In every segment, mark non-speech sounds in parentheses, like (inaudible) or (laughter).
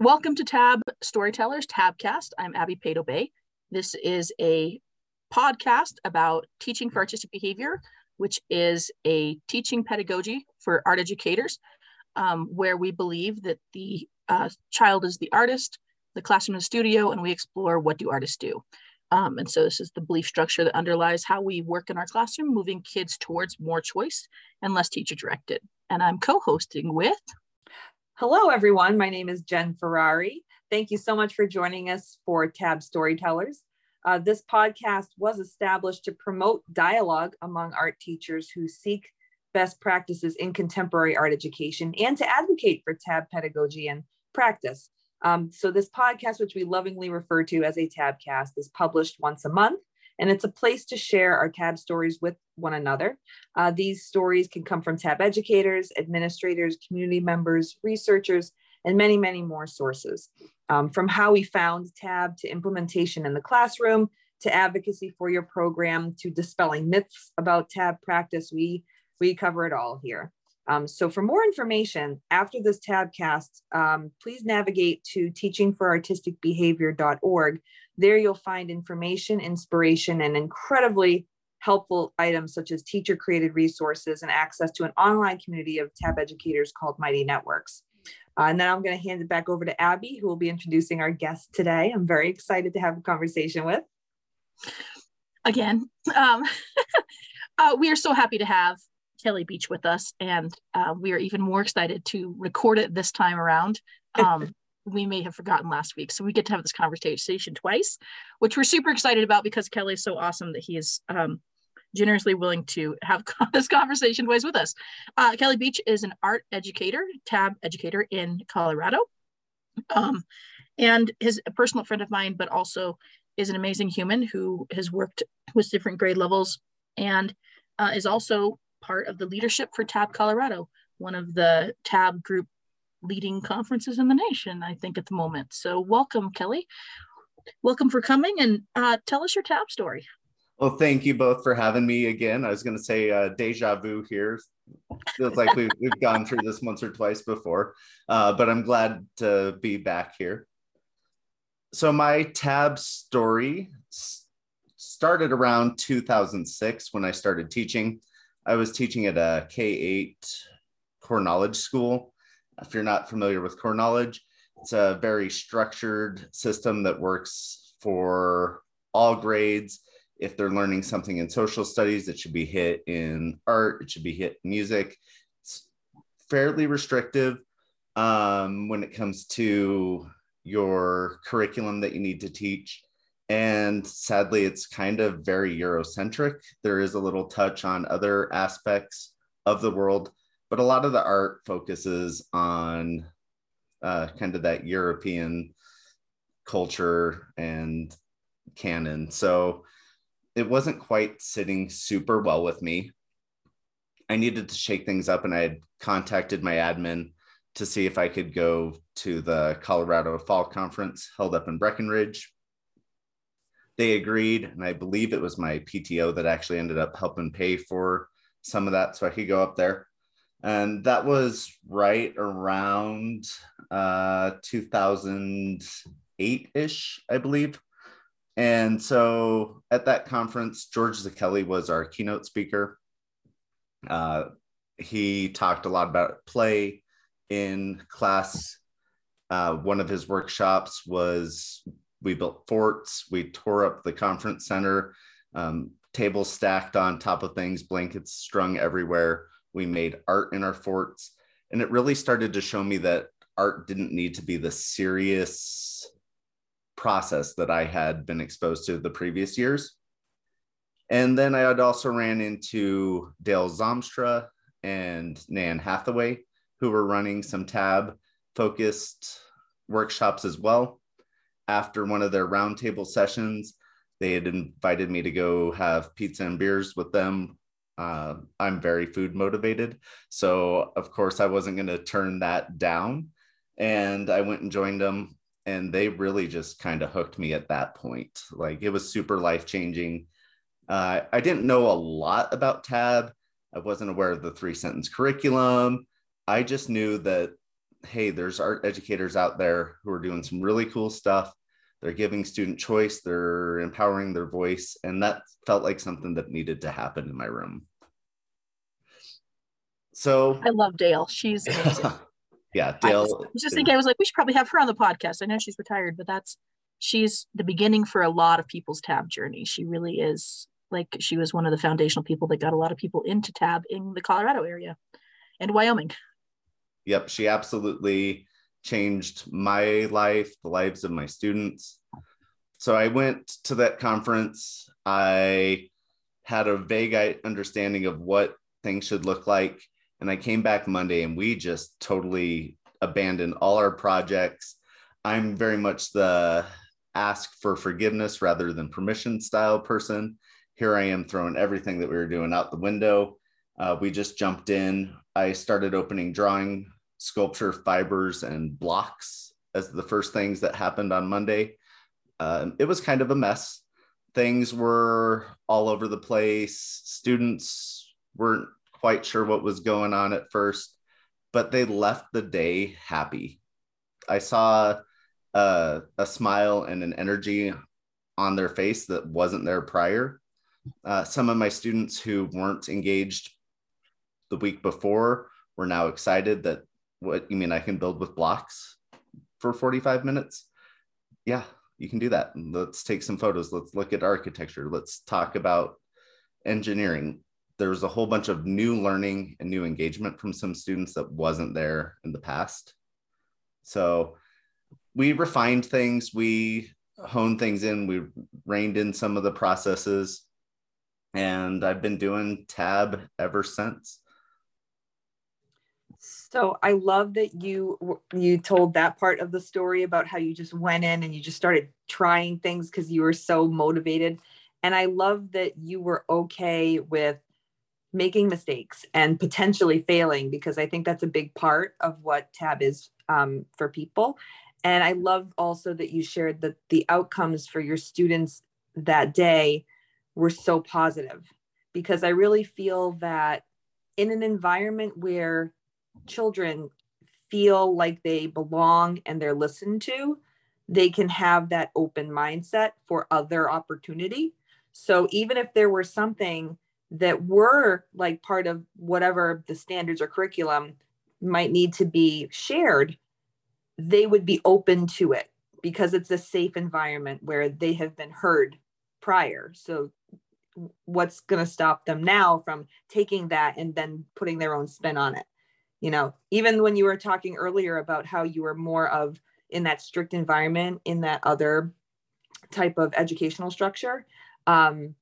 Welcome to Tab Storytellers Tabcast. I'm Abi Paytoe Gbayee. This is a podcast about teaching for artistic behavior, which is a teaching pedagogy for art educators, um, where we believe that the uh, child is the artist, the classroom is the studio, and we explore what do artists do. Um, and so this is the belief structure that underlies how we work in our classroom, moving kids towards more choice and less teacher directed. And I'm co-hosting with Hello, everyone. My name is Jen Ferrari. Thank you so much for joining us for Tab Storytellers. Uh, this podcast was established to promote dialogue among art teachers who seek best practices in contemporary art education and to advocate for TAB pedagogy and practice. Um, so, this podcast, which we lovingly refer to as a TABcast, is published once a month and it's a place to share our TAB stories with one another. Uh, these stories can come from TAB educators, administrators, community members, researchers, and many, many more sources. Um, from how we found TAB to implementation in the classroom, to advocacy for your program, to dispelling myths about TAB practice, we, we cover it all here. Um, so for more information after this tabcast, um, please navigate to teachingforartisticbehavior.org. There you'll find information, inspiration, and incredibly helpful items such as teacher created resources and access to an online community of TAB educators called Mighty Networks. Uh, and then I'm going to hand it back over to Abi, who will be introducing our guest today. I'm very excited to have a conversation with. Again, um, (laughs) uh, we are so happy to have Kelly Beach with us, and uh, we are even more excited to record it this time around. Um, (laughs) we may have forgotten last week, so we get to have this conversation twice, which we're super excited about because Kelly is so awesome that he is um, generously willing to have (laughs) this conversation twice with us. Uh, Kelly Beach is an art educator, tab educator in Colorado, um, and is a personal friend of mine, but also is an amazing human who has worked with different grade levels and uh, is also part of the leadership for TAB Colorado, one of the TAB group leading conferences in the nation, I think, at the moment. So, welcome, Kelly. Welcome for coming and uh, tell us your TAB story. Well, thank you both for having me again. I was going to say uh, deja vu here. Feels like we've, we've gone through this once or twice before, uh, but I'm glad to be back here. So, my TAB story started around 2006 when I started teaching. I was teaching at a K 8 core knowledge school. If you're not familiar with core knowledge, it's a very structured system that works for all grades. If they're learning something in social studies, it should be hit in art, it should be hit music. It's fairly restrictive um, when it comes to your curriculum that you need to teach. And sadly, it's kind of very Eurocentric. There is a little touch on other aspects of the world, but a lot of the art focuses on uh, kind of that European culture and canon. So it wasn't quite sitting super well with me. I needed to shake things up, and I had contacted my admin to see if I could go to the Colorado Fall Conference held up in Breckenridge they agreed, and I believe it was my PTO that actually ended up helping pay for some of that so I could go up there. And that was right around uh, 2008 ish, I believe. And so at that conference, George Szekely was our keynote speaker. Uh, he talked a lot about play in class. Uh, one of his workshops was we built forts. We tore up the conference center, um, tables stacked on top of things, blankets strung everywhere. We made art in our forts. And it really started to show me that art didn't need to be the serious process that I had been exposed to the previous years. And then I had also ran into Dale Zalmstra and Nan Hathaway, who were running some tab focused workshops as well after one of their roundtable sessions, they had invited me to go have pizza and beers with them. Uh, I'm very food motivated. So, of course, I wasn't going to turn that down. And I went and joined them. And they really just kind of hooked me at that point. Like it was super life changing. Uh, I didn't know a lot about TAB. I wasn't aware of the three sentence curriculum. I just knew that hey, there's art educators out there who are doing some really cool stuff. They're giving student choice, they're empowering their voice. And that felt like something that needed to happen in my room. So I love Dale. She's (laughs) yeah, Dale. I was, just thinking, I was like, we should probably have her on the podcast. I know she's retired, but that's she's the beginning for a lot of people's tab journey. She really is like she was one of the foundational people that got a lot of people into tab in the Colorado area and Wyoming. Yep, she absolutely changed my life, the lives of my students. So I went to that conference. I had a vague understanding of what things should look like. And I came back Monday and we just totally abandoned all our projects. I'm very much the ask for forgiveness rather than permission style person. Here I am throwing everything that we were doing out the window. Uh, we just jumped in. I started opening drawing sculpture fibers and blocks as the first things that happened on Monday. Uh, it was kind of a mess. Things were all over the place. Students weren't quite sure what was going on at first, but they left the day happy. I saw uh, a smile and an energy on their face that wasn't there prior. Uh, some of my students who weren't engaged the week before were now excited that what you mean I can build with blocks for 45 minutes? Yeah, you can do that. Let's take some photos. Let's look at architecture. Let's talk about engineering. There's a whole bunch of new learning and new engagement from some students that wasn't there in the past. So we refined things, we honed things in, we reined in some of the processes, and I've been doing tab ever since. So I love that you you told that part of the story about how you just went in and you just started trying things because you were so motivated. And I love that you were okay with making mistakes and potentially failing because I think that's a big part of what tab is um, for people. And I love also that you shared that the outcomes for your students that day were so positive because I really feel that in an environment where children feel like they belong and they're listened to, they can have that open mindset for other opportunity. So even if there were something that were like part of whatever the standards or curriculum might need to be shared, they would be open to it because it's a safe environment where they have been heard prior. So what's going to stop them now from taking that and then putting their own spin on it? You know even when you were talking earlier about how you were more of in that strict environment in that other type of educational structure um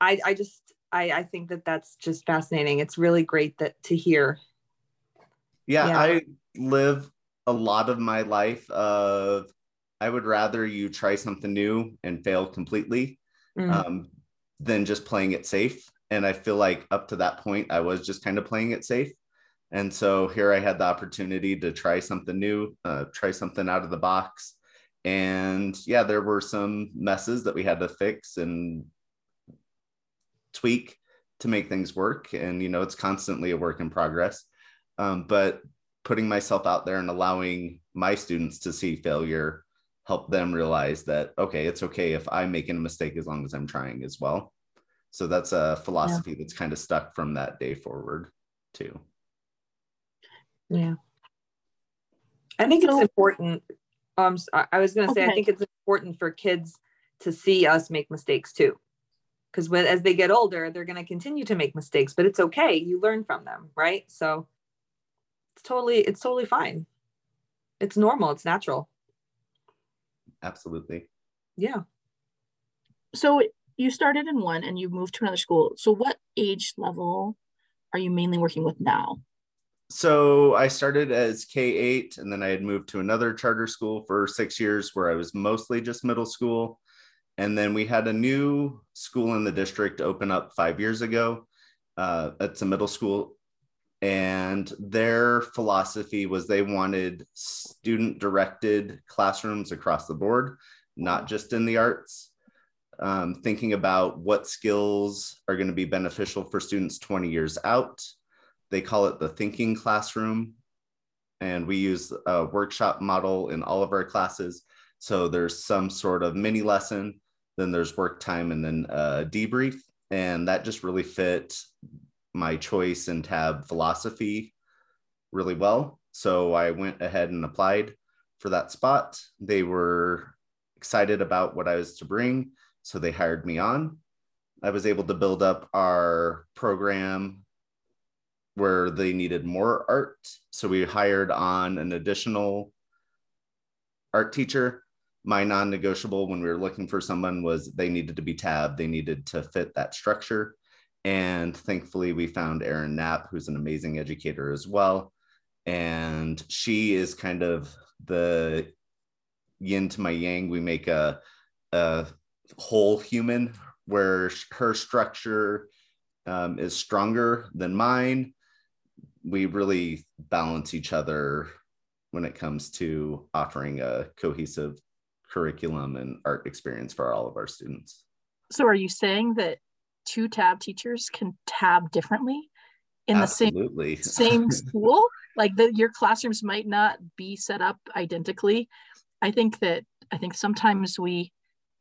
i i just i i think that that's just fascinating it's really great that to hear yeah, yeah. i live a lot of my life of i would rather you try something new and fail completely mm. um, than just playing it safe and i feel like up to that point i was just kind of playing it safe and so here I had the opportunity to try something new, uh, try something out of the box. And yeah, there were some messes that we had to fix and tweak to make things work. And, you know, it's constantly a work in progress. Um, but putting myself out there and allowing my students to see failure help them realize that, okay, it's okay if I'm making a mistake as long as I'm trying as well. So that's a philosophy yeah. that's kind of stuck from that day forward, too. Yeah. I think so, it's important. Um, I was going to say, okay. I think it's important for kids to see us make mistakes too. Because when as they get older, they're going to continue to make mistakes, but it's okay. You learn from them, right? So it's totally, it's totally fine. It's normal. It's natural. Absolutely. Yeah. So you started in one and you moved to another school. So what age level are you mainly working with now? So I started as K8, and then I had moved to another charter school for six years where I was mostly just middle school. And then we had a new school in the district open up five years ago. Uh, it's a middle school. And their philosophy was they wanted student directed classrooms across the board, not just in the arts. Um, thinking about what skills are going to be beneficial for students 20 years out they call it the thinking classroom. and we use a workshop model in all of our classes. So there's some sort of mini lesson, then there's work time, and then a debrief. And that just really fit my choice and tab philosophy really well. So I went ahead and applied for that spot. They were excited about what I was to bring. So they hired me on. I was able to build up our program where they needed more art. So we hired on an additional art teacher. My non negotiable when we were looking for someone was they needed to be tabbed, they needed to fit that structure. And thankfully, we found Erin Knapp, who's an amazing educator as well. And she is kind of the yin to my yang. We make a, a whole human where her structure um, is stronger than mine we really balance each other when it comes to offering a cohesive curriculum and art experience for all of our students. So are you saying that two tab teachers can tab differently in Absolutely. the same (laughs) same school? Like that your classrooms might not be set up identically. I think that I think sometimes we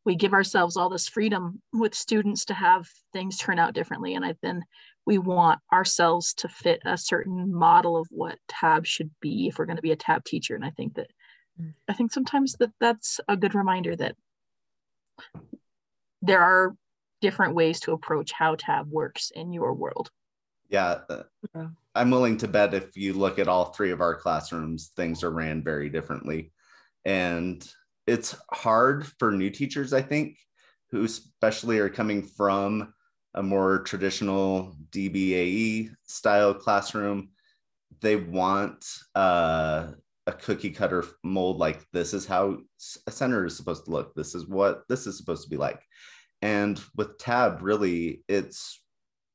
we give ourselves all this freedom with students to have things turn out differently and I then we want ourselves to fit a certain model of what tab should be if we're going to be a tab teacher and i think that mm. i think sometimes that that's a good reminder that there are different ways to approach how tab works in your world. Yeah uh, i'm willing to bet if you look at all three of our classrooms things are ran very differently. And it's hard for new teachers i think who especially are coming from a more traditional DBAE style classroom. They want uh, a cookie cutter mold like this is how a center is supposed to look. This is what this is supposed to be like. And with Tab, really, it's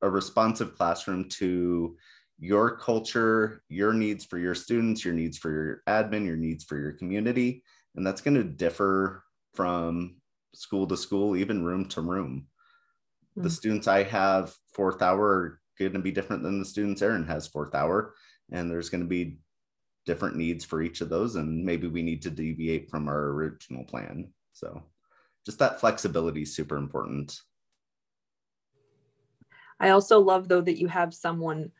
a responsive classroom to your culture, your needs for your students, your needs for your admin, your needs for your community. And that's going to differ from school to school, even room to room the hmm. students I have fourth hour are going to be different than the students Erin has fourth hour. And there's going to be different needs for each of those. And maybe we need to deviate from our original plan. So just that flexibility is super important. I also love though that you have someone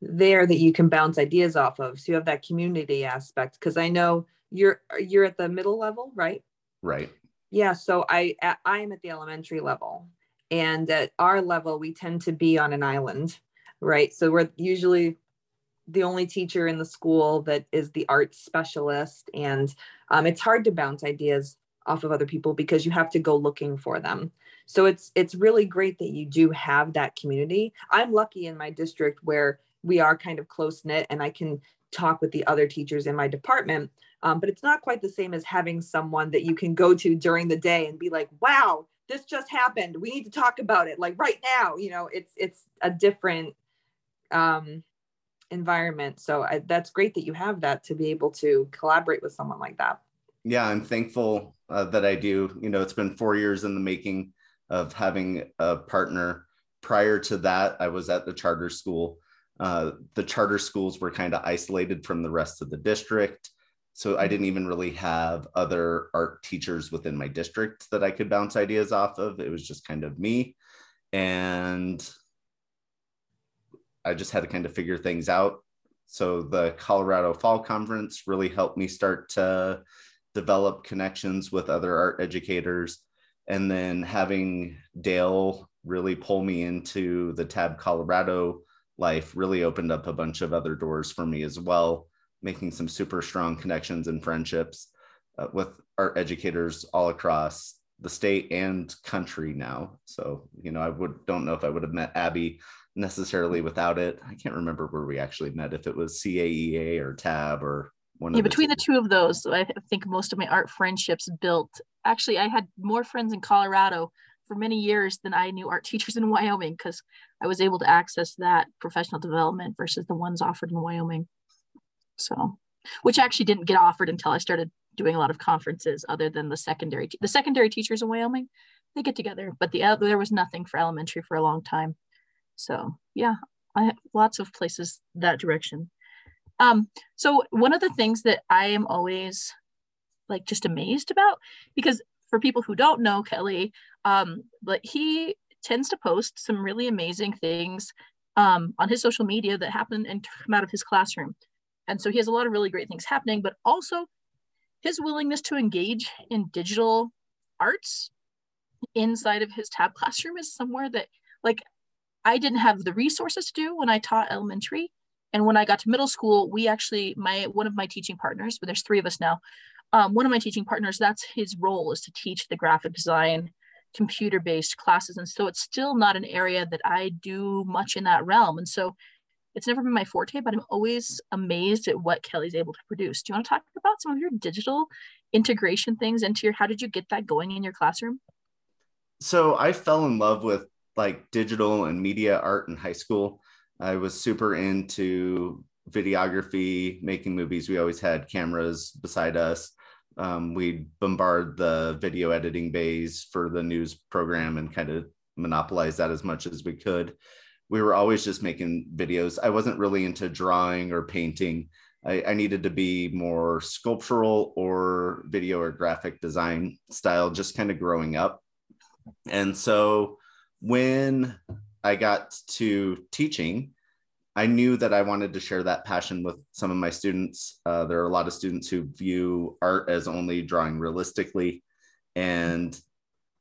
there that you can bounce ideas off of. So you have that community aspect. Cause I know you're you're at the middle level, right? Right. Yeah. So I I am at the elementary level and at our level, we tend to be on an island, right? So we're usually the only teacher in the school that is the arts specialist. And um, it's hard to bounce ideas off of other people because you have to go looking for them. So it's it's really great that you do have that community. I'm lucky in my district where we are kind of close knit and I can talk with the other teachers in my department. Um, but it's not quite the same as having someone that you can go to during the day and be like, wow, this just happened. We need to talk about it. Like right now you know it's it's a different um environment. So I, that's great that you have that to be able to collaborate with someone like that. Yeah i'm thankful uh, that i do. You know it's been four years in the making of having a partner. Prior to that i was at the charter school. Uh, the charter schools were kind of isolated from the rest of the district so I didn't even really have other art teachers within my district that I could bounce ideas off of. It was just kind of me. And I just had to kind of figure things out. So the Colorado Fall Conference really helped me start to develop connections with other art educators. And then having Dale really pull me into the Tab Colorado life really opened up a bunch of other doors for me as well making some super strong connections and friendships uh, with art educators all across the state and country now. So, you know, I would don't know if I would have met Abi necessarily without it. I can't remember where we actually met, if it was CAEA or TAB or one. Of the Yeah, between the two of those, I think most of my art friendships built. Actually, I had more friends in Colorado for many years than I knew art (laughs) teachers in Wyoming because I was able to access that professional development versus the ones offered in Wyoming. So, which actually didn't get offered until I started doing a lot of conferences other than the secondary, the secondary teachers in Wyoming, they get together, but the there was nothing for elementary for a long time. So yeah, I have lots of places that direction. Um, so one of the things that I am always like just amazed about, because for people who don't know Kelly, um, but he tends to post some really amazing things um, on his social media that happen and come out of his classroom. And so he has a lot of really great things happening, but also his willingness to engage in digital arts inside of his tab (laughs) classroom is somewhere that like I didn't have the resources to do when I taught elementary. And when I got to middle school, we actually, my one of my teaching partners, but there's three of us now, um, one of my teaching partners, that's his role is to teach the graphic design computer-based classes. And so it's still not an area that I do much in that realm. And so it's never been my forte, but I'm always amazed at what Kelly's able to produce. Do you want to talk about some of your digital integration things into your, how did you get that going in your classroom? So I fell in love with like digital and media art in high school. I was super into videography, making movies. We always had cameras beside us. Um, we'd bombard the video editing bays for the news program and kind of monopolize that as much as we could. We were always just making videos. I wasn't really into drawing or painting. I, I needed to be more sculptural or video or graphic design style, just kind of growing up. And so when I got to teaching, I knew that I wanted to share that passion with some of my students. Uh, there are a lot of students who view art as only drawing realistically, and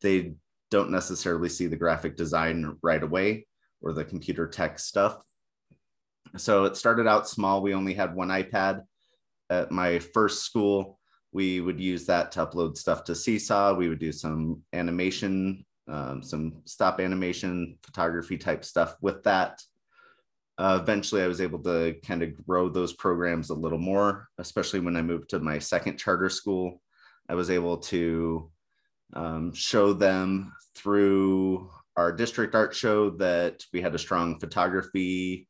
they don't necessarily see the graphic design right away or the computer tech stuff. So it started out small. We only had one iPad at my first school. We would use that to upload stuff to Seesaw. We would do some animation, um, some stop animation, photography type stuff with that uh, eventually I was able to kind of grow those programs a little more, especially when I moved to my second charter school. I was able to um, show them through our district art show that we had a strong photography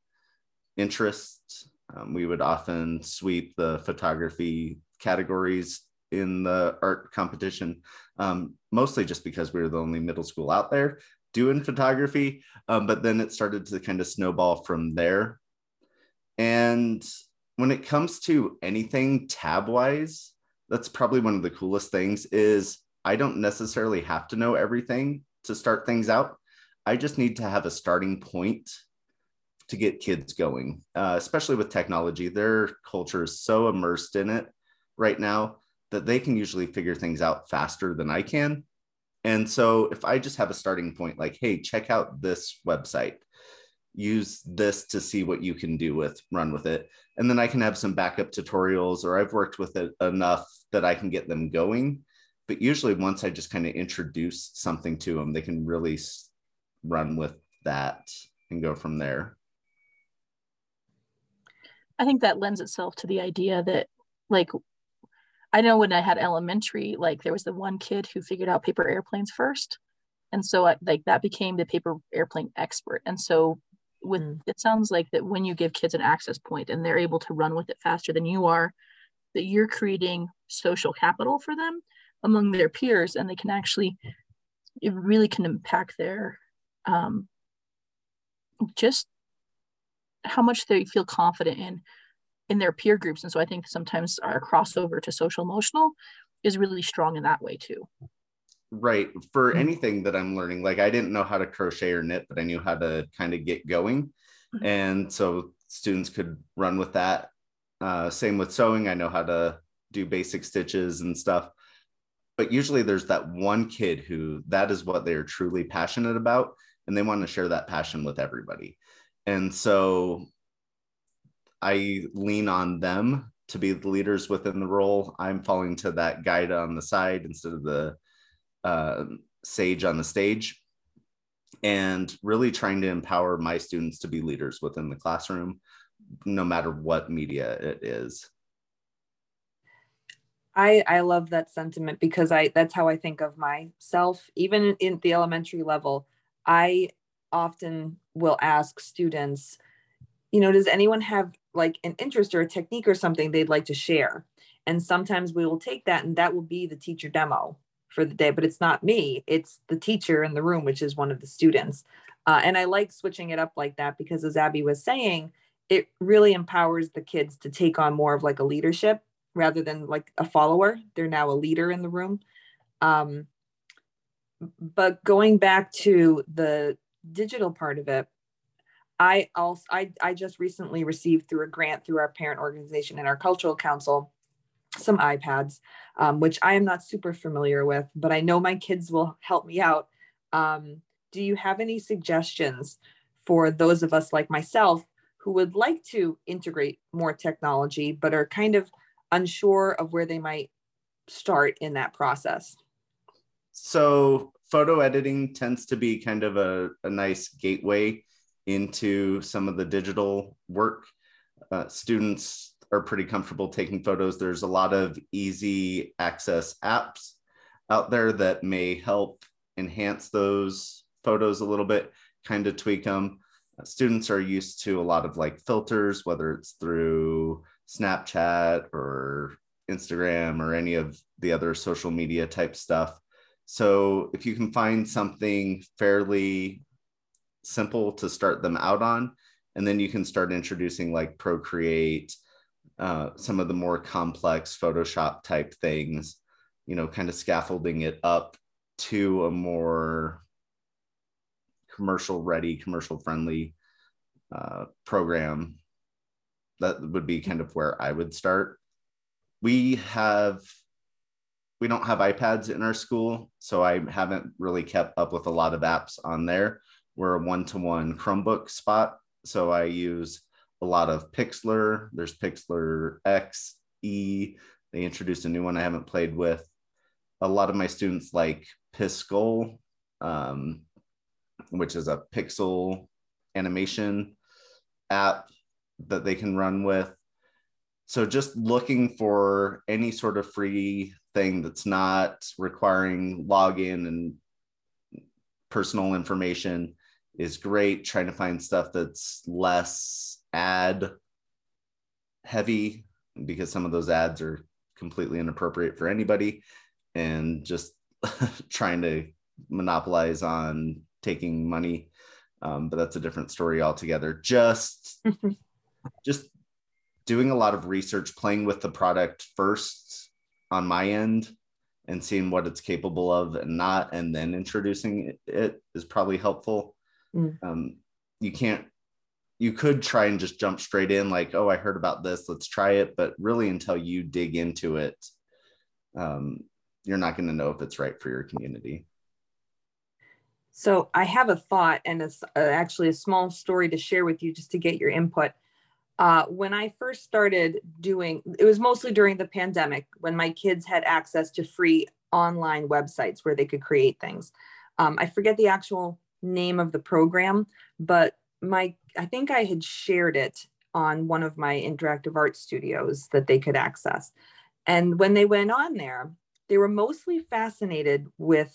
interest. Um, we would often sweep the photography categories in the art competition, um, mostly just because we were the only middle school out there doing photography. Um, but then it started to kind of snowball from there. And when it comes to anything tab wise, that's probably one of the coolest things is I don't necessarily have to know everything to start things out. I just need to have a starting point to get kids going, uh, especially with technology. Their culture is so immersed in it right now that they can usually figure things out faster than I can. And so if I just have a starting point, like, hey, check out this website, use this to see what you can do with, run with it. And then I can have some backup tutorials, or I've worked with it enough that I can get them going. But usually, once I just kind of introduce something to them, they can really run with that and go from there. I think that lends itself to the idea that, like, I know when I had elementary, like there was the one kid who figured out paper airplanes first. And so I, like that became the paper airplane expert. And so with mm. it sounds like that when you give kids an access point and they're able to run with it faster than you are, that you're creating social capital for them among their peers and they can actually it really can impact their um, just how much they feel confident in in their peer groups. And so I think sometimes our crossover to social emotional is really strong in that way too. Right. For mm-hmm. anything that I'm learning, like I didn't know how to crochet or knit, but I knew how to kind of get going. Mm-hmm. And so students could run with that. Uh, same with sewing. I know how to do basic stitches and stuff. But usually there's that one kid who that is what they're truly passionate about. And they want to share that passion with everybody. And so I lean on them to be the leaders within the role. I'm falling to that guide on the side instead of the uh, sage on the stage, and really trying to empower my students to be leaders within the classroom, no matter what media it is. I, I love that sentiment because I that's how I think of myself. Even in the elementary level, I often will ask students, you know, does anyone have like an interest or a technique or something they'd like to share. And sometimes we will take that and that will be the teacher demo for the day, but it's not me, it's the teacher in the room, which is one of the students. Uh, and I like switching it up like that because, as Abi was saying, it really empowers the kids to take on more of like a leadership rather than like a follower. They're now a leader in the room. Um, but going back to the digital part of it, I also I, I just recently received through a grant through our parent organization and our cultural council some iPads, um, which I am not super familiar with, but I know my kids will help me out. Um, do you have any suggestions for those of us like myself who would like to integrate more technology but are kind of unsure of where they might start in that process? So, photo editing tends to be kind of a, a nice gateway into some of the digital work. Uh, students are pretty comfortable taking photos. There's a lot of easy access apps out there that may help enhance those photos a little bit, kind of tweak them. Uh, students are used to a lot of like filters, whether it's through Snapchat or Instagram or any of the other social media type stuff. So if you can find something fairly simple to start them out on, and then you can start introducing like Procreate, uh, some of the more complex Photoshop type things, you know, kind of scaffolding it up to a more commercial ready, commercial friendly uh, program. That would be kind of where I would start. We have we don't have iPads in our school, so I haven't really kept up with a lot of apps on there. We're a one-to-one Chromebook spot, so I use a lot of Pixlr. There's Pixlr X, E. They introduced a new one I haven't played with. A lot of my students like Piskel, um, which is a pixel animation app that they can run with. So just looking for any sort of free thing that's not requiring login and personal information is great. Trying to find stuff that's less ad heavy because some of those ads are completely inappropriate for anybody and just (laughs) trying to monopolize on taking money um, but that's a different story altogether just (laughs) just doing a lot of research playing with the product first on my end and seeing what it's capable of and not and then introducing it, it is probably helpful mm. um, you can't you could try and just jump straight in like oh i heard about this let's try it but really until you dig into it um, you're not going to know if it's right for your community so I have a thought and it's uh, actually a small story to share with you just to get your input. Uh, when I first started doing, it was mostly during the pandemic when my kids had access to free online websites where they could create things. Um, I forget the actual name of the program, but my I think I had shared it on one of my interactive art studios that they could access. And when they went on there, they were mostly fascinated with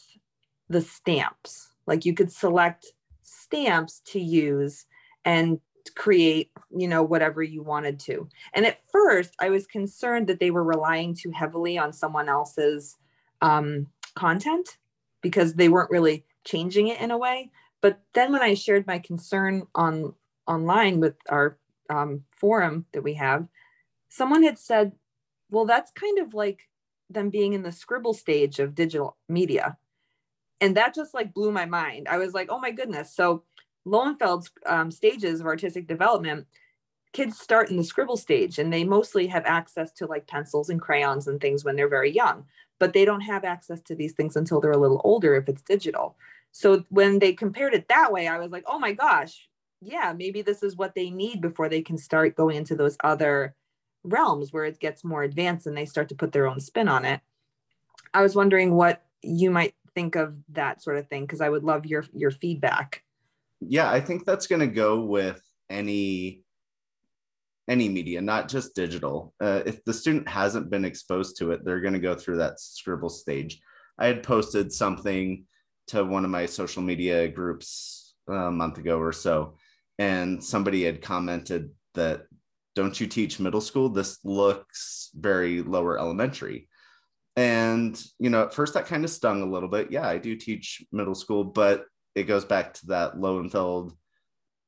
the stamps like you could select stamps to use and create, you know, whatever you wanted to. And at first, I was concerned that they were relying too heavily on someone else's um, content because they weren't really changing it in a way. But then when I shared my concern on online with our um, forum that we have, someone had said, well, that's kind of like them being in the scribble stage of digital media and that just like blew my mind. I was like, oh my goodness. So Lowenfeld's um, stages of artistic development, kids start in the scribble stage and they mostly have access to like pencils and crayons and things when they're very young, but they don't have access to these things until they're a little older if it's digital. So when they compared it that way, I was like, oh my gosh, yeah, maybe this is what they need before they can start going into those other realms where it gets more advanced and they start to put their own spin on it. I was wondering what you might think of that sort of thing because I would love your your feedback. Yeah, I think that's going to go with any any media, not just digital. Uh, if the student hasn't been exposed to it, they're going to go through that scribble stage. I had posted something to one of my social media groups a month ago or so, and somebody had commented that, "Don't you teach middle school? This looks very lower elementary." And, you know, at first that kind of stung a little bit. Yeah, I do teach middle school, but it goes back to that Lowenfeld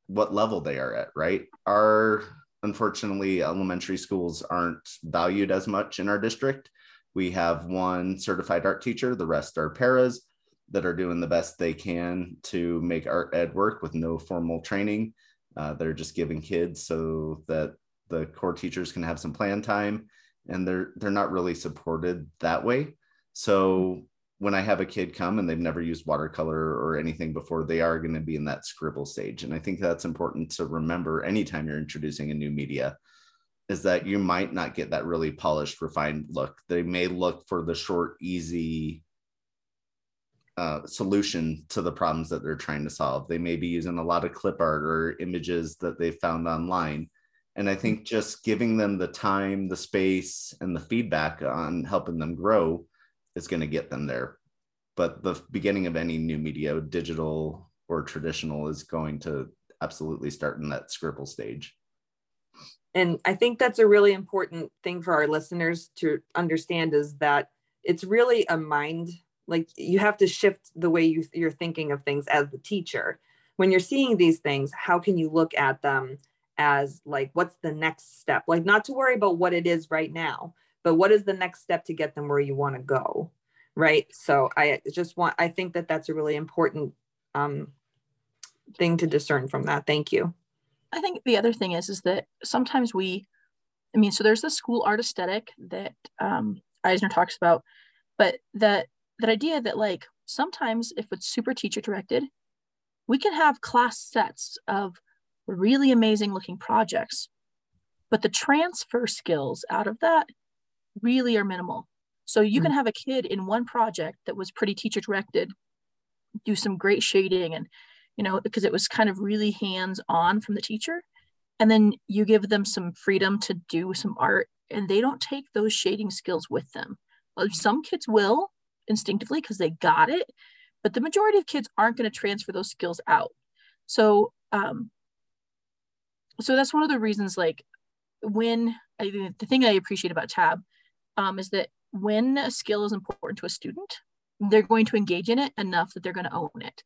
what level they are at, right? Our unfortunately elementary schools aren't valued as much in our district. We have one certified art teacher, the rest are paras that are doing the best they can to make art ed work with no formal training. Uh, they're just giving kids so that the core teachers can have some plan time and they're they're not really supported that way. So when I have a kid come and they've never used watercolor or anything before, they are going to be in that scribble stage. And I think that's important to remember anytime you're introducing a new media is that you might not get that really polished, refined look. They may look for the short, easy uh, solution to the problems that they're trying to solve. They may be using a lot of clip art or images that they found online. And I think just giving them the time, the space, and the feedback on helping them grow is going to get them there. But the beginning of any new media, digital or traditional, is going to absolutely start in that scribble stage. And I think that's a really important thing for our listeners to understand is that it's really a mind, like you have to shift the way you, you're thinking of things as the teacher. When you're seeing these things, how can you look at them as like, what's the next step? Like, not to worry about what it is right now, but what is the next step to get them where you want to go right? So i just want i think that that's a really important um, thing to discern from that. Thank you. I think the other thing is is that sometimes we i mean so there's the school art aesthetic that um, eisner talks about but that that idea that like sometimes if it's super teacher directed we can have class sets of really amazing looking projects but the transfer skills out of that really are minimal. So you mm-hmm. can have a kid in one project that was pretty teacher directed, do some great shading and, you know, because it was kind of really hands on from the teacher. And then you give them some freedom to do some art and they don't take those shading skills with them. Well some kids will instinctively because they got it, but the majority of kids aren't going to transfer those skills out. So, um, so that's one of the reasons like when I, the thing I appreciate about tab um, is that when a skill is important to a student, they're going to engage in it enough that they're going to own it.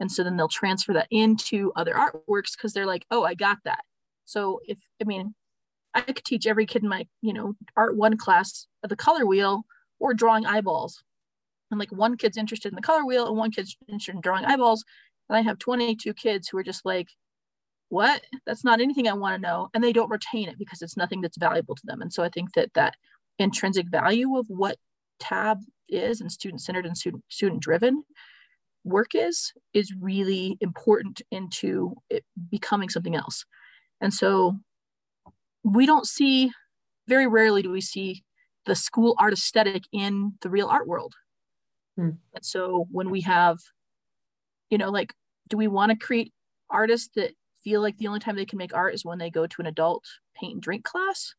And so then they'll transfer that into other artworks because they're like, oh, I got that. So if, I mean, I could teach every kid in my, you know, art one class the color wheel or drawing eyeballs. And like one kid's interested in the color wheel and one kid's interested in drawing eyeballs. And I have 22 kids who are just like, what? That's not anything I want to know. And they don't retain it because it's nothing that's valuable to them. And so I think that that intrinsic value of what tab is and student centered and student student driven work is is really important into it becoming something else. And so we don't see very rarely do we see the school art aesthetic in the real art world. Hmm. and so when we have you know like do we want to create artists that feel like the only time they can make art is when they go to an adult paint and drink class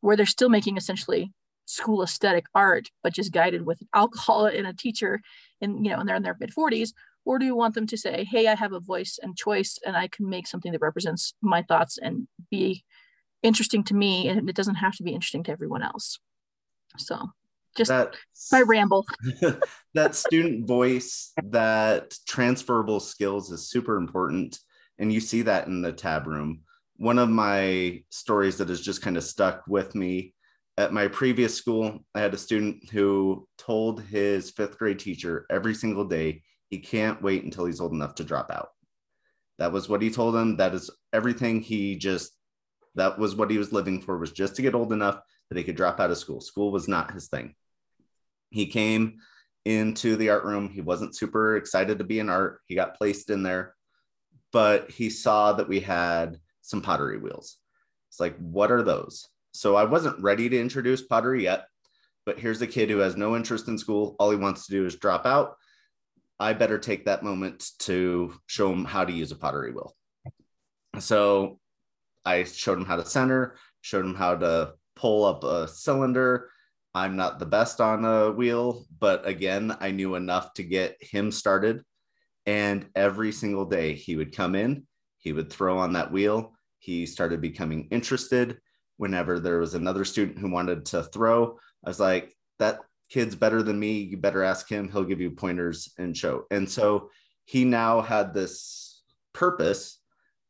where they're still making essentially school aesthetic art, but just guided with alcohol (laughs) and a teacher and you know, and they're in their mid 40s? Or do you want them to say, hey, I have a voice and choice and I can make something that represents my thoughts and be interesting to me and it doesn't have to be interesting to everyone else. So just That's, my ramble. (laughs) that student voice, that transferable skills is super important. And you see that in the tab room one of my stories that has just kind of stuck with me at my previous school, I had a student who told his fifth grade teacher every single day he can't wait until he's old enough to drop out. That was what he told him. That is everything he just, that was what he was living for, was just to get old enough that he could drop out of school. School was not his thing. He came into the art room. He wasn't super excited to be in art. He got placed in there, but he saw that we had some pottery wheels. It's like, what are those? So I wasn't ready to introduce pottery yet, but here's a kid who has no interest in school. All he wants to do is drop out. I better take that moment to show him how to use a pottery wheel. So I showed him how to center, showed him how to pull up a cylinder. I'm not the best on a wheel, but again, I knew enough to get him started. And every single day he would come in, he would throw on that wheel, he started becoming interested whenever there was another student who wanted to throw. I was like that kid's better than me. You better ask him. He'll give you pointers and show. And so he now had this purpose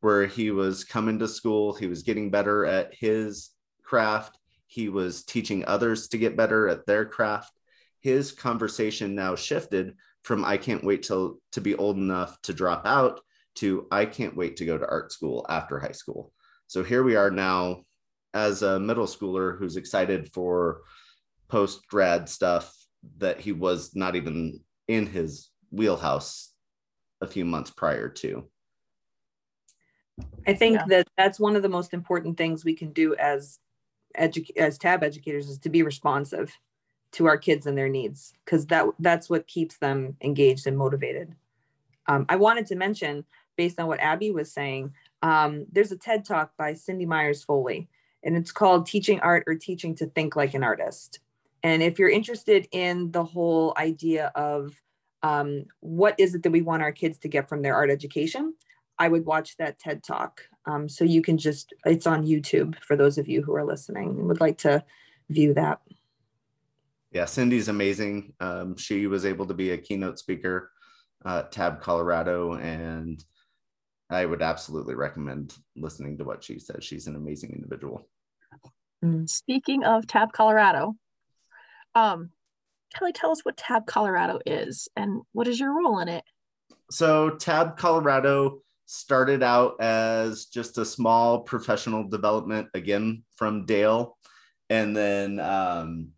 where he was coming to school, he was getting better at his craft, he was teaching others to get better at their craft. His conversation now shifted from I can't wait till to be old enough to drop out to I can't wait to go to art school after high school. So here we are now as a middle schooler who's excited for post grad stuff that he was not even in his wheelhouse a few months prior to. I think yeah. that that's one of the most important things we can do as edu- as tab educators is to be responsive to our kids and their needs because that that's what keeps them engaged and motivated. Um, I wanted to mention, based on what Abi was saying, um, there's a TED talk by Cindy Meyers Foley, and it's called Teaching Art or Teaching to Think Like an Artist. And if you're interested in the whole idea of um, what is it that we want our kids to get from their art education, I would watch that TED talk. Um, so you can just, it's on YouTube for those of you who are listening and would like to view that. Yeah, Cindy's amazing. Um, she was able to be a keynote speaker at Tab Colorado, and I would absolutely recommend listening to what she says. She's an amazing individual. Mm. Speaking of Tab Colorado, um, Kelly, tell us what Tab Colorado is and what is your role in it? So, Tab Colorado started out as just a small professional development, again from Dale, and then um,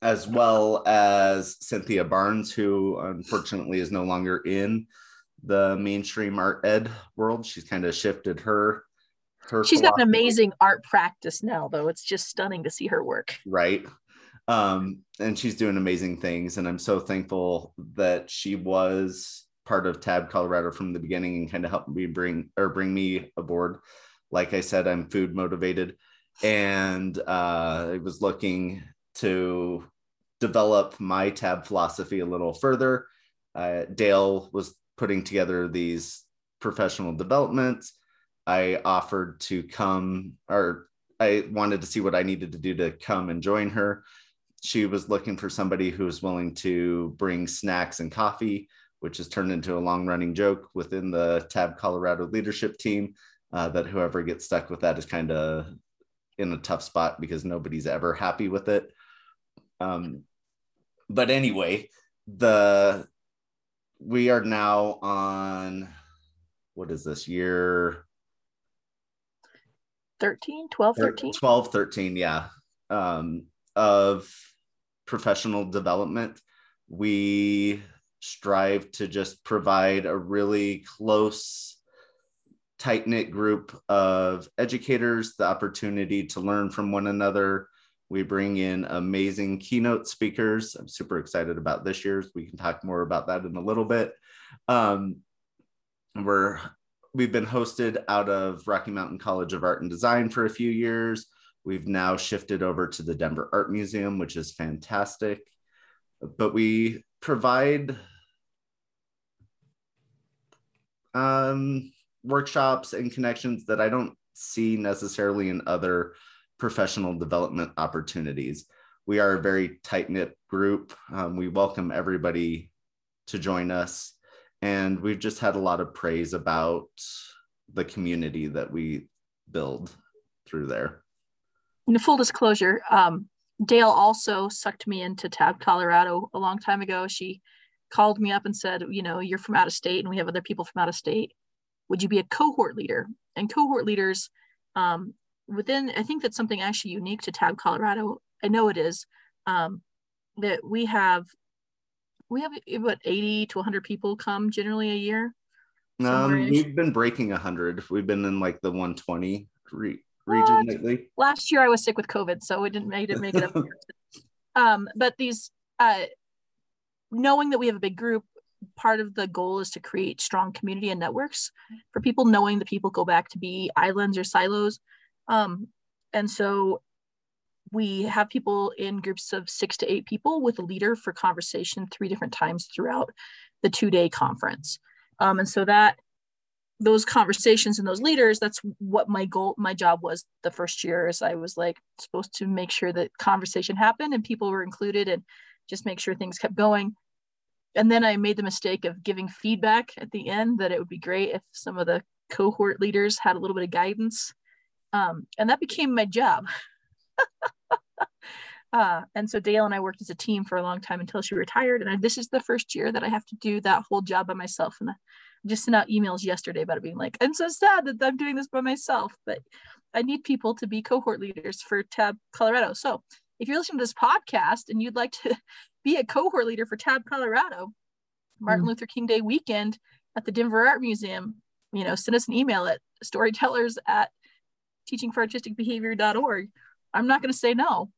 as well as Cynthia Barnes, who unfortunately is no longer in the mainstream art ed world. She's kind of shifted her. her She's got an amazing art practice now, though. It's just stunning to see her work. Right um, and she's doing amazing things. And I'm so thankful that she was part of Tab Colorado from the beginning and kind of helped me bring or bring me aboard. Like I said, I'm food motivated, and uh, I was looking to develop my Tab philosophy a little further. Uh, Dale was putting together these professional developments. I offered to come, or I wanted to see what I needed to do to come and join her she was looking for somebody who was willing to bring snacks and coffee, which has turned into a long running joke within the Tab Colorado leadership team. Uh, that whoever gets stuck with that is kind of in a tough spot because nobody's ever happy with it. Um, but anyway, the we are now on what is this year 13 12 13 12 13 yeah um of professional development, we strive to just provide a really close, tight knit group of educators the opportunity to learn from one another. We bring in amazing keynote speakers. I'm super excited about this year's. We can talk more about that in a little bit. Um, we're we've been hosted out of Rocky Mountain College of Art and Design for a few years. We've now shifted over to the Denver Art Museum, which is fantastic. But we provide um, workshops and connections that I don't see necessarily in other professional development opportunities. We are a very tight knit group. Um, we welcome everybody to join us. And we've just had a lot of praise about the community that we build through there in full disclosure, um, Dale also sucked me into Tab Colorado a long time ago. She called me up and said, you know, you're from out of state and we have other people from out of state. Would you be a cohort leader? And cohort leaders um, within, I think that's something actually unique to Tab Colorado. I know it is um, that we have, we have what 80 to 100 people come generally a year. Um, we've been breaking 100. We've been in like the 120 region lately? Last year I was sick with COVID, so we didn't make it make it up. (laughs) um, but these uh, knowing that we have a big group, part of the goal is to create strong community and networks for people knowing that people go back to be islands or silos. Um, and so we have people in groups of six to eight people with a leader for conversation three different times throughout the two day conference. Um, and so that those conversations and those leaders that's what my goal my job was the first year is i was like supposed to make sure that conversation happened and people were included and just make sure things kept going and then i made the mistake of giving feedback at the end that it would be great if some of the cohort leaders had a little bit of guidance. Um, and that became my job. (laughs) uh, and so Dale and I worked as a team for a long time until she retired. And I, this is the first year that I have to do that whole job by myself. And I just sent out emails yesterday about it being like, I'm so sad that I'm doing this by myself, but I need people to be cohort leaders for TAB Colorado. So if you're listening to this podcast and you'd like to (laughs) be a cohort leader for TAB Colorado, Martin mm. Luther King Day weekend at the Denver Art Museum, you know, send us an email at storytellers at teachingforartisticbehavior.org. I'm not going to say no.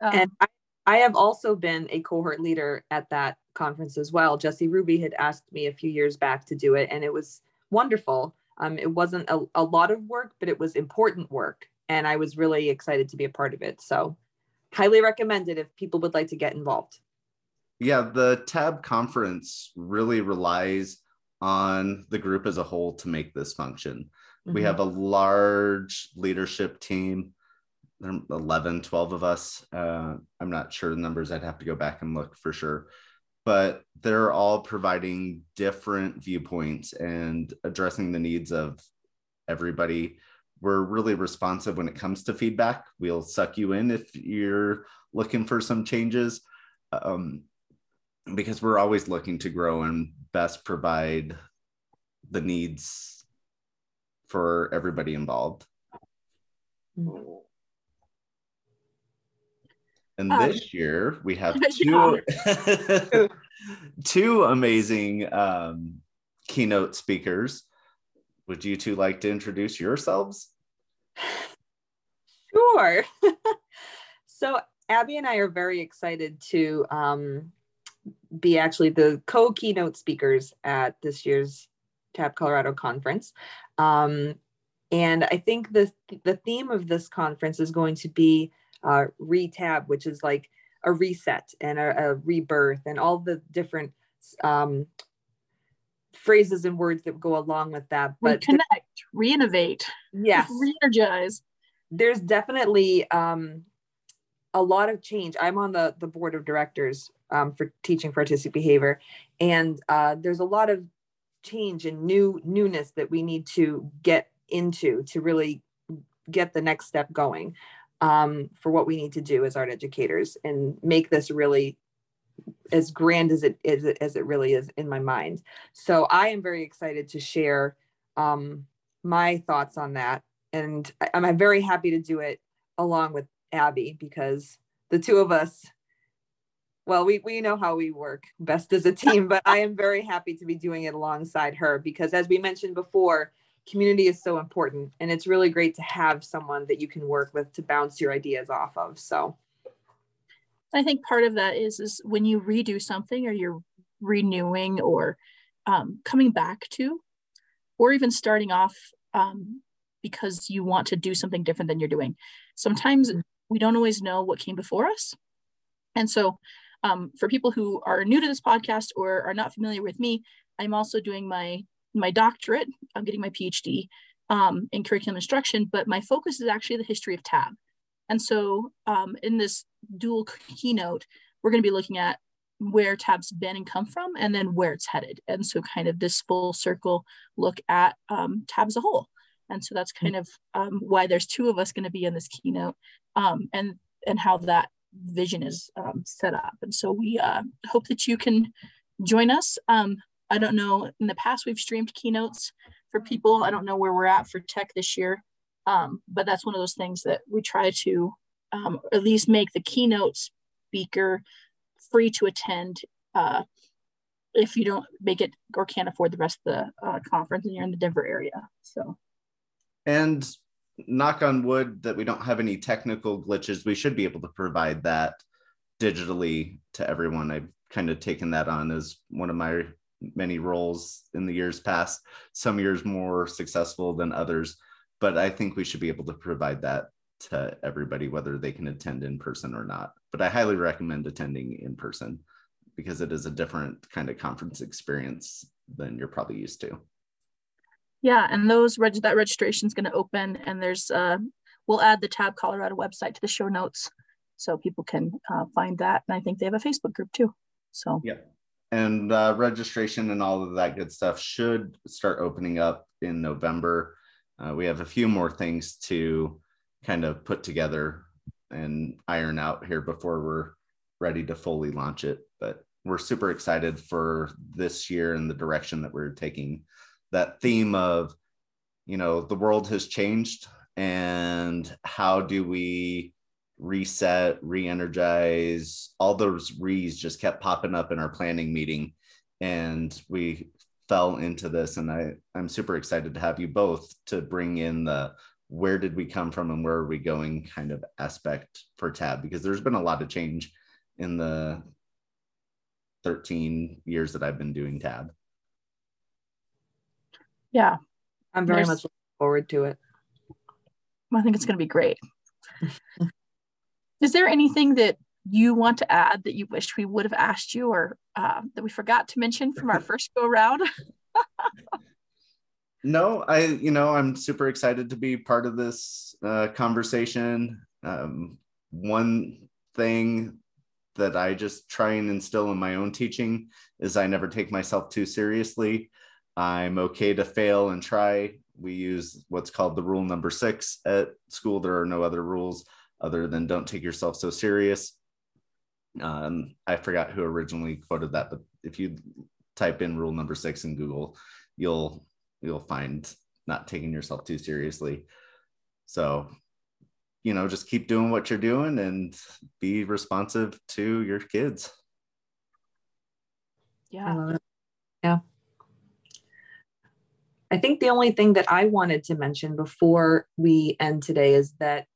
Um, and I, I have also been a cohort leader at that conference as well. Jesse Ruby had asked me a few years back to do it, and it was wonderful. Um, it wasn't a, a lot of work, but it was important work. And I was really excited to be a part of it. So, highly recommend it if people would like to get involved. Yeah, the TAB conference really relies on the group as a whole to make this function. Mm-hmm. We have a large leadership team. There are 11, 12 of us. Uh, I'm not sure the numbers. I'd have to go back and look for sure. But they're all providing different viewpoints and addressing the needs of everybody. We're really responsive when it comes to feedback. We'll suck you in if you're looking for some changes. Um, because we're always looking to grow and best provide the needs for everybody involved. And um, this year we have (laughs) two, (laughs) two amazing um, keynote speakers. Would you two like to introduce yourselves? (sighs) Sure. (laughs) so Abi and I are very excited to um, be actually the co-keynote speakers at this year's TAB Colorado conference. Um, and I think the, the theme of this conference is going to be uh, retab, which is like a reset and a, a rebirth and all the different um, phrases and words that go along with that. But reconnect, re-innovate, yes, re-energize. There's definitely um, a lot of change. I'm on the the board of directors um, for teaching for artistic behavior. And uh, there's a lot of change and new newness that we need to get into to really get the next step going um, for what we need to do as art educators and make this really as grand as it is as it really is in my mind. So I am very excited to share um, my thoughts on that, and I'm very happy to do it along with Abi because the two of us well we, we know how we work best as a team but i am very happy to be doing it alongside her because as we mentioned before community is so important and it's really great to have someone that you can work with to bounce your ideas off of so. I think part of that is is when you redo something or you're renewing or um, coming back to or even starting off um, because you want to do something different than you're doing. Sometimes we don't always know what came before us and so um, for people who are new to this podcast or are not familiar with me, I'm also doing my my doctorate. I'm getting my PhD um, in curriculum instruction, but my focus is actually the history of TAB. And so um, in this dual keynote, we're going to be looking at where TAB's been and come from, and then where it's headed. And so kind of this full circle look at um, TAB as a whole. And so that's kind of um, why there's two of us going to be in this keynote um, and, and how that vision is um, set up. And so we uh, hope that you can join us. Um, I don't know, in the past we've streamed keynotes for people. I don't know where we're at for tech this year, um, but that's one of those things that we try to um, at least make the keynote speaker free to attend uh, if you don't make it or can't afford the rest of the uh, conference and you're in the Denver area. So. And knock on wood that we don't have any technical glitches. We should be able to provide that digitally to everyone. I've kind of taken that on as one of my many roles in the years past, some years more successful than others. But I think we should be able to provide that to everybody, whether they can attend in person or not. But I highly recommend attending in person because it is a different kind of conference experience than you're probably used to. Yeah, and those reg- that registration is going to open, and there's uh, we'll add the Tab Colorado website to the show notes so people can uh, find that. And I think they have a Facebook group too. So yeah, and uh, registration and all of that good stuff should start opening up in November. Uh, we have a few more things to kind of put together and iron out here before we're ready to fully launch it. But we're super excited for this year and the direction that we're taking. That theme of, you know, the world has changed and how do we reset, re-energize, all those re's just kept popping up in our planning meeting. And we fell into this. And I, I'm super excited to have you both to bring in the where did we come from and where are we going kind of aspect for tab because there's been a lot of change in the 13 years that I've been doing tab. Yeah. I'm very There's, much looking forward to it. I think it's going to be great. Is there anything that you want to add that you wish we would have asked you or uh, that we forgot to mention from our first go around? (laughs) no, I, you know, I'm super excited to be part of this uh, conversation. Um, one thing that I just try and instill in my own teaching is I never take myself too seriously. I'm okay to fail and try. We use what's called the rule number six at school. There are no other rules other than don't take yourself so serious. Um, I forgot who originally quoted that, but if you type in rule number six in Google, you'll you'll find not taking yourself too seriously. So you know, just keep doing what you're doing and be responsive to your kids. Yeah. Yeah. I think the only thing that I wanted to mention before we end today is that,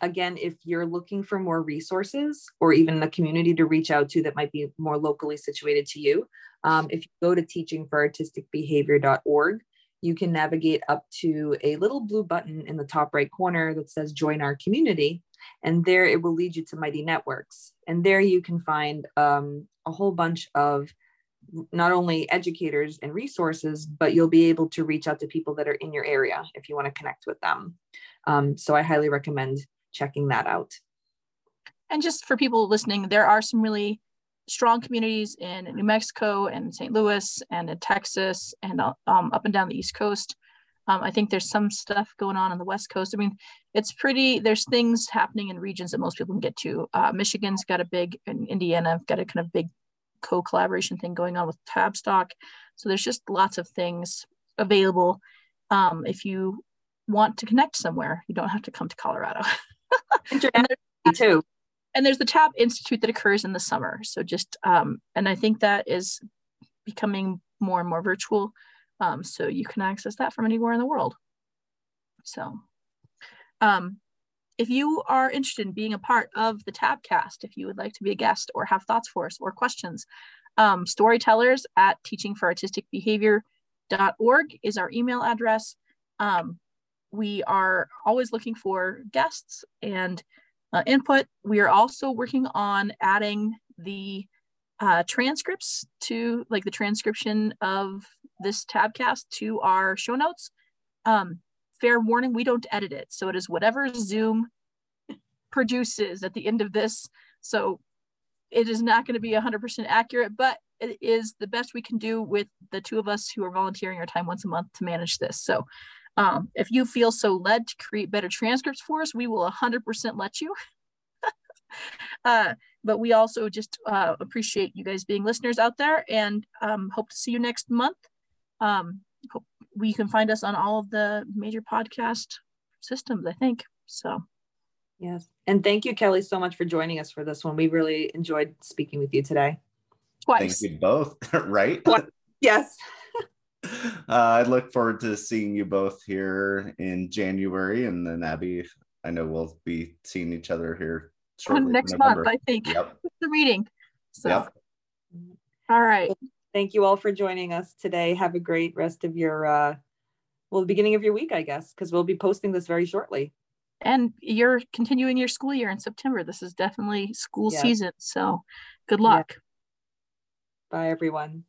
again, if you're looking for more resources or even a community to reach out to that might be more locally situated to you, um, if you go to teachingforartisticbehavior.org, you can navigate up to a little blue button in the top right corner that says join our community. And there it will lead you to Mighty Networks. And there you can find um, a whole bunch of not only educators and resources, but you'll be able to reach out to people that are in your area if you want to connect with them. Um, so I highly recommend checking that out. And just for people listening, there are some really strong communities in New Mexico and St. Louis and in Texas and um, up and down the East Coast. Um, I think there's some stuff going on on the West Coast. I mean, it's pretty, there's things happening in regions that most people can get to. Uh, Michigan's got a big, and Indiana got a kind of big co collaboration thing going on with Tabstock. So there's just lots of things available. Um, if you want to connect somewhere, you don't have to come to Colorado. (laughs) too and there's the tab institute that occurs in the summer so just um, and i think that is becoming more and more virtual um, so you can access that from anywhere in the world so um, if you are interested in being a part of the tabcast if you would like to be a guest or have thoughts for us or questions um, storytellers at teachingforartisticbehavior.org is our email address um, we are always looking for guests and uh, input. We are also working on adding the uh, transcripts to like the transcription of this tabcast to our show notes. Um, fair warning, we don't edit it. So it is whatever Zoom produces at the end of this. So it is not going to be 100% accurate, but it is the best we can do with the two of us who are volunteering our time once a month to manage this. So um, if you feel so led to create better transcripts for us, we will 100% let you. (laughs) uh, but we also just uh, appreciate you guys being listeners out there and um, hope to see you next month. Um, hope we can find us on all of the major podcast systems, I think. So, yes. And thank you, Kelly, so much for joining us for this one. We really enjoyed speaking with you today. Twice. Thank you both, (laughs) right? Yes. (laughs) Uh, I look forward to seeing you both here in January, and then Abi, I know we'll be seeing each other here shortly. next month. I think yep. (laughs) the meeting. So, yep. all right. Thank you all for joining us today. Have a great rest of your, uh, well, the beginning of your week, I guess, because we'll be posting this very shortly. And you're continuing your school year in September. This is definitely school season. So, good luck. Bye, everyone.